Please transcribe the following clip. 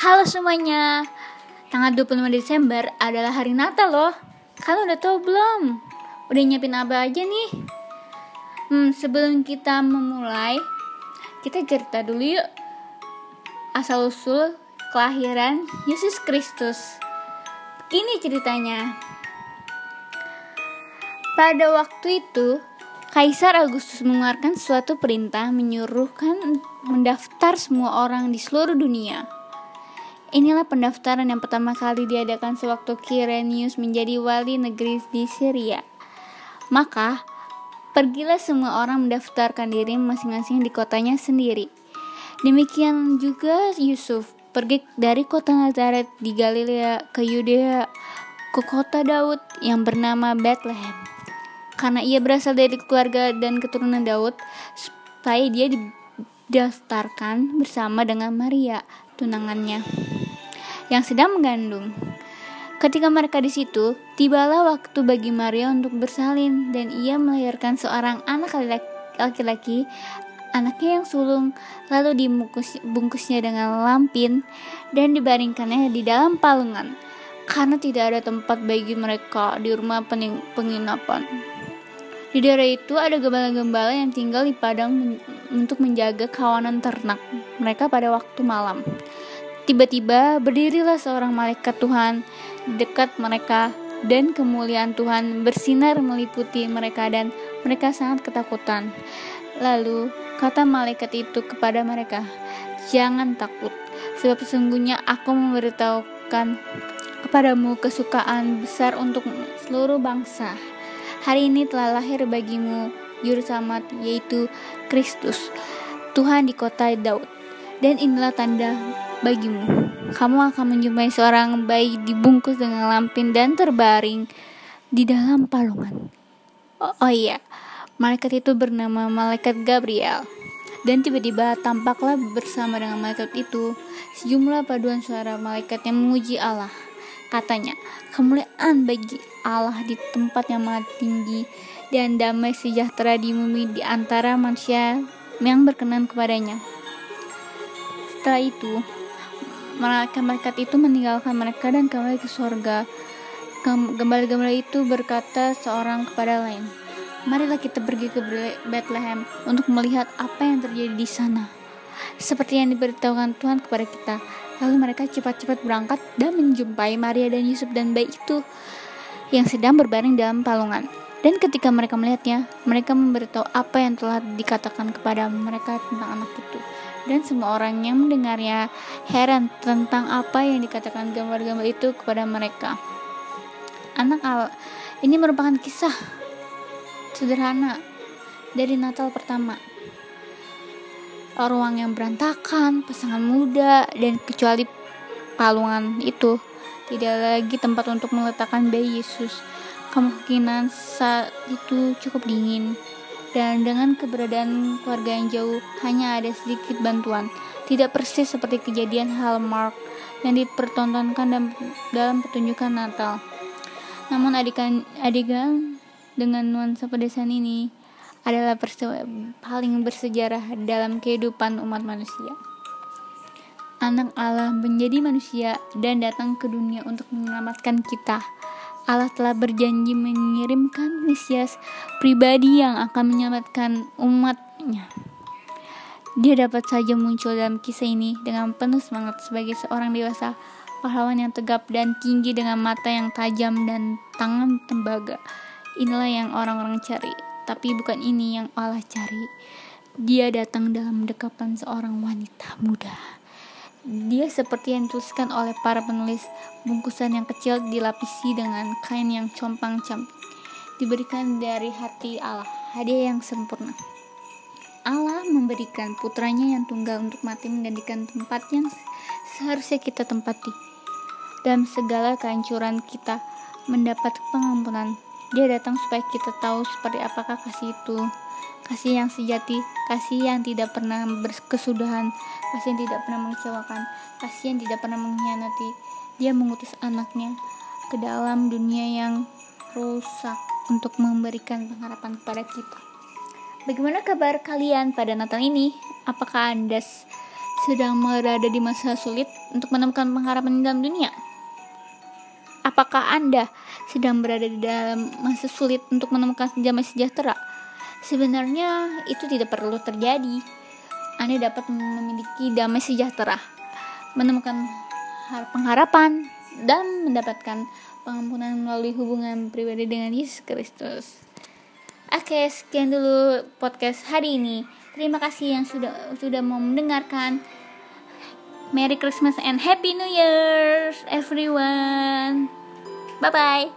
Halo semuanya Tanggal 25 Desember adalah hari Natal loh Kalian udah tahu belum? Udah nyiapin apa aja nih? Hmm, sebelum kita memulai Kita cerita dulu yuk Asal-usul kelahiran Yesus Kristus Begini ceritanya Pada waktu itu Kaisar Agustus mengeluarkan suatu perintah menyuruhkan mendaftar semua orang di seluruh dunia. Inilah pendaftaran yang pertama kali diadakan sewaktu Kirenius menjadi wali negeri di Syria. Maka, pergilah semua orang mendaftarkan diri masing-masing di kotanya sendiri. Demikian juga Yusuf pergi dari kota Nazaret di Galilea ke Yudea ke kota Daud yang bernama Bethlehem karena ia berasal dari keluarga dan keturunan Daud supaya dia didaftarkan bersama dengan Maria tunangannya yang sedang mengandung. Ketika mereka di situ, tibalah waktu bagi Maria untuk bersalin dan ia melahirkan seorang anak laki-laki anaknya yang sulung lalu dibungkusnya dengan lampin dan dibaringkannya di dalam palungan karena tidak ada tempat bagi mereka di rumah penginapan. Di daerah itu ada gembala-gembala yang tinggal di padang untuk menjaga kawanan ternak mereka pada waktu malam. Tiba-tiba berdirilah seorang malaikat Tuhan dekat mereka dan kemuliaan Tuhan bersinar meliputi mereka dan mereka sangat ketakutan. Lalu kata malaikat itu kepada mereka, "Jangan takut, sebab sesungguhnya aku memberitahukan kepadamu kesukaan besar untuk seluruh bangsa." Hari ini telah lahir bagimu juru yaitu Kristus, Tuhan di kota Daud. Dan inilah tanda bagimu. Kamu akan menjumpai seorang bayi dibungkus dengan lampin dan terbaring di dalam palungan. Oh, oh iya, malaikat itu bernama malaikat Gabriel. Dan tiba-tiba tampaklah bersama dengan malaikat itu sejumlah paduan suara malaikat yang memuji Allah. Katanya, kemuliaan bagi Allah di tempat yang maha tinggi dan damai sejahtera di bumi di antara manusia yang berkenan kepadanya. Setelah itu, malaikat-malaikat itu meninggalkan mereka dan kembali ke surga. Gembala-gembala itu berkata seorang kepada lain, Marilah kita pergi ke Bethlehem untuk melihat apa yang terjadi di sana. Seperti yang diberitahukan Tuhan kepada kita, Lalu mereka cepat-cepat berangkat dan menjumpai Maria dan Yusuf dan bayi itu yang sedang berbaring dalam palungan. Dan ketika mereka melihatnya, mereka memberitahu apa yang telah dikatakan kepada mereka tentang anak itu. Dan semua orang yang mendengarnya heran tentang apa yang dikatakan gambar-gambar itu kepada mereka. Anak Allah ini merupakan kisah sederhana dari Natal pertama ruang yang berantakan, pasangan muda, dan kecuali palungan itu tidak lagi tempat untuk meletakkan bayi Yesus. Kemungkinan saat itu cukup dingin, dan dengan keberadaan keluarga yang jauh, hanya ada sedikit bantuan. Tidak persis seperti kejadian Hallmark yang dipertontonkan dalam pertunjukan Natal. Namun adegan dengan nuansa pedesaan ini adalah peristiwa paling bersejarah dalam kehidupan umat manusia. Anak Allah menjadi manusia dan datang ke dunia untuk menyelamatkan kita. Allah telah berjanji mengirimkan Mesias pribadi yang akan menyelamatkan umatnya. Dia dapat saja muncul dalam kisah ini dengan penuh semangat sebagai seorang dewasa, pahlawan yang tegap dan tinggi dengan mata yang tajam dan tangan tembaga. Inilah yang orang-orang cari tapi bukan ini yang Allah cari. Dia datang dalam dekapan seorang wanita muda. Dia seperti yang dituliskan oleh para penulis, bungkusan yang kecil dilapisi dengan kain yang compang-camping. Diberikan dari hati Allah, hadiah yang sempurna. Allah memberikan putranya yang tunggal untuk mati menggantikan tempat yang seharusnya kita tempati. Dalam segala kehancuran kita mendapat pengampunan dia datang supaya kita tahu seperti apakah kasih itu. Kasih yang sejati, kasih yang tidak pernah berkesudahan, kasih yang tidak pernah mengecewakan, kasih yang tidak pernah mengkhianati. Dia mengutus anaknya ke dalam dunia yang rusak untuk memberikan pengharapan kepada kita. Bagaimana kabar kalian pada Natal ini? Apakah Anda sedang berada di masa sulit untuk menemukan pengharapan dalam dunia? Apakah Anda sedang berada di dalam masa sulit untuk menemukan damai sejahtera? Sebenarnya itu tidak perlu terjadi. Anda dapat memiliki damai sejahtera, menemukan pengharapan, dan mendapatkan pengampunan melalui hubungan pribadi dengan Yesus Kristus. Oke, sekian dulu podcast hari ini. Terima kasih yang sudah sudah mau mendengarkan. Merry Christmas and Happy New Year everyone. Bye bye.